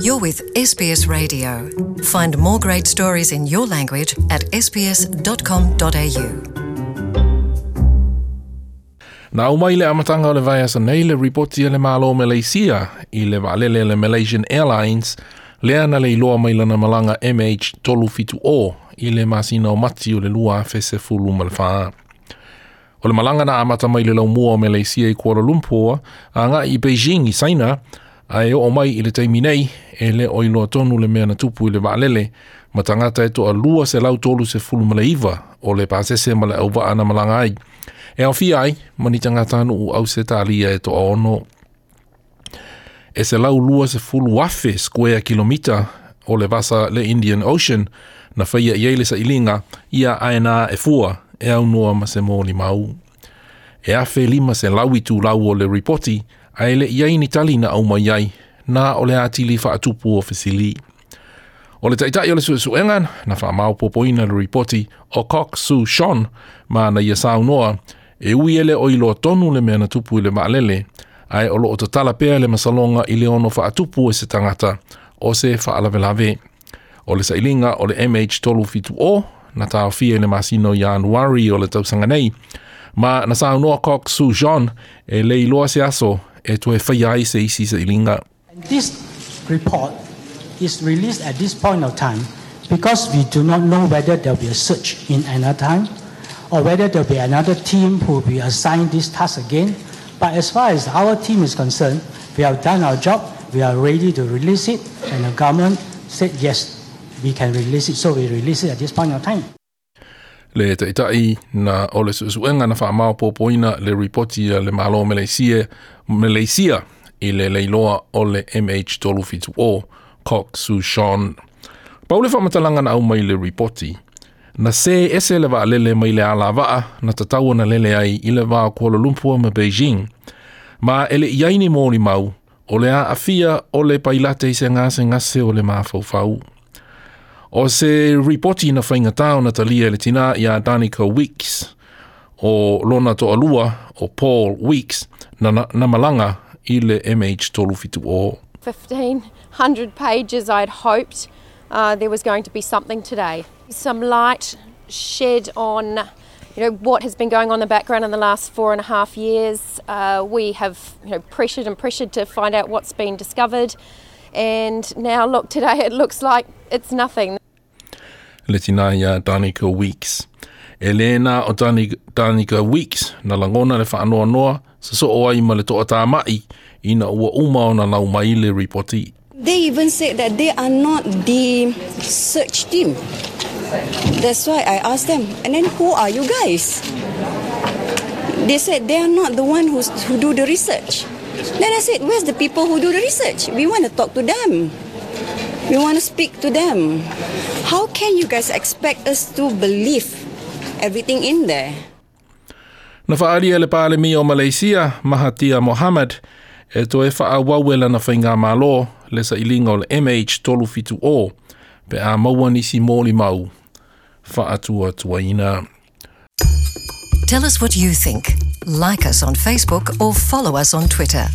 You're with SBS Radio. Find more great stories in your language at sbs.com.au. Nā umai le amatanga o le vai asa nei le ripoti le mālo o Malaysia i le vālele le Malaysian Airlines le ana le iloa mai lana malanga MH tolu fitu o i le masina o mati o le lua fese fulu malfa. O le malanga na amata mai le lau mua o Malaysia i Kuala Lumpur a nga i Beijing i Saina, ae o mai i le taimi nei e le o iloa tonu le mea na tupu i le vaalele ma tagata e toʻalua se lau tolu se fulu ma le o le pasese ma le auvaa na malaga ai e aofia ai ma ni tagata anuu au se talia e toʻaono e se lau lua se fulu afe skuea kilomita o le vasa le indian ocean na faia i ai le saʻiliga ia aena e fua e aunoa ma se molimau e afe lima se lau itulau o le ripoti ai le iai ni tali na au mai ai, na o le atili wha atupu o fisili. O le taitai o le suesu engan, na wha mau popoina le ripoti o Cox Su Sean, ma na ia sau noa, e ui ele o ilo tonu le mea na tupu i le maalele, ai o loo tatala pea le masalonga i le ono wha atupu e se tangata, o se wha alavelave. O le sailinga o le MH tolu fitu o, na tau fie le masino i anuari o le tausanga nei, ma na sau noa Cox Su Sean, e le iloa se aso, e toe whaiai se isi se ilinga. This report is released at this point of time because we do not know whether there will be a search in another time or whether there will be another team who will be assigned this task again. But as far as our team is concerned, we have done our job, we are ready to release it, and the government said yes, we can release it, so we release it at this point of time. le taʻitaʻi na o le suʻesuʻega na faamao poopoina le ripoti a le malo malaysia i le leiloa o le mh 32 cok su shon pau le faamatalaga na au mai le ripoti na sē ese le vaalele mai le a lavaa na tatau ona lele ai i le vakuala ma beijing ma e leʻi ai ni molimau o le a afia o le pailate i se gasegase o le mafaufau O se ripoti ina whaingatao na talia le tina i a Danica Weeks o lona to alua o Paul Weeks na, na, na malanga i le MH tolu fitu o. 1500 pages I'd hoped uh, there was going to be something today. Some light shed on you know what has been going on in the background in the last four and a half years. Uh, we have you know pressured and pressured to find out what's been discovered, and now look today it looks like it's nothing. Letinaya Danica Weeks. Elena o Danica Weeks na langona le whaanoa noa sa so oa i le toa tā mai ina ua umao na lau mai le reporti. They even said that they are not the search team. That's why I asked them, and then who are you guys? They said they are not the one who's, who do the research. Then I said, where's the people who do the research? We want to talk to them. We want to speak to them. How can you guys expect us to believe everything in there? Na whaalia le pālemi o Malaysia, Mahathir Mohamad, e to e whaawawela na whainga mālo le sa ilinga o le MH tolu fitu o, pe a mauanisi mōli mau, whaatua tuaina. Tell us what you think. Like us on Facebook or follow us on Twitter.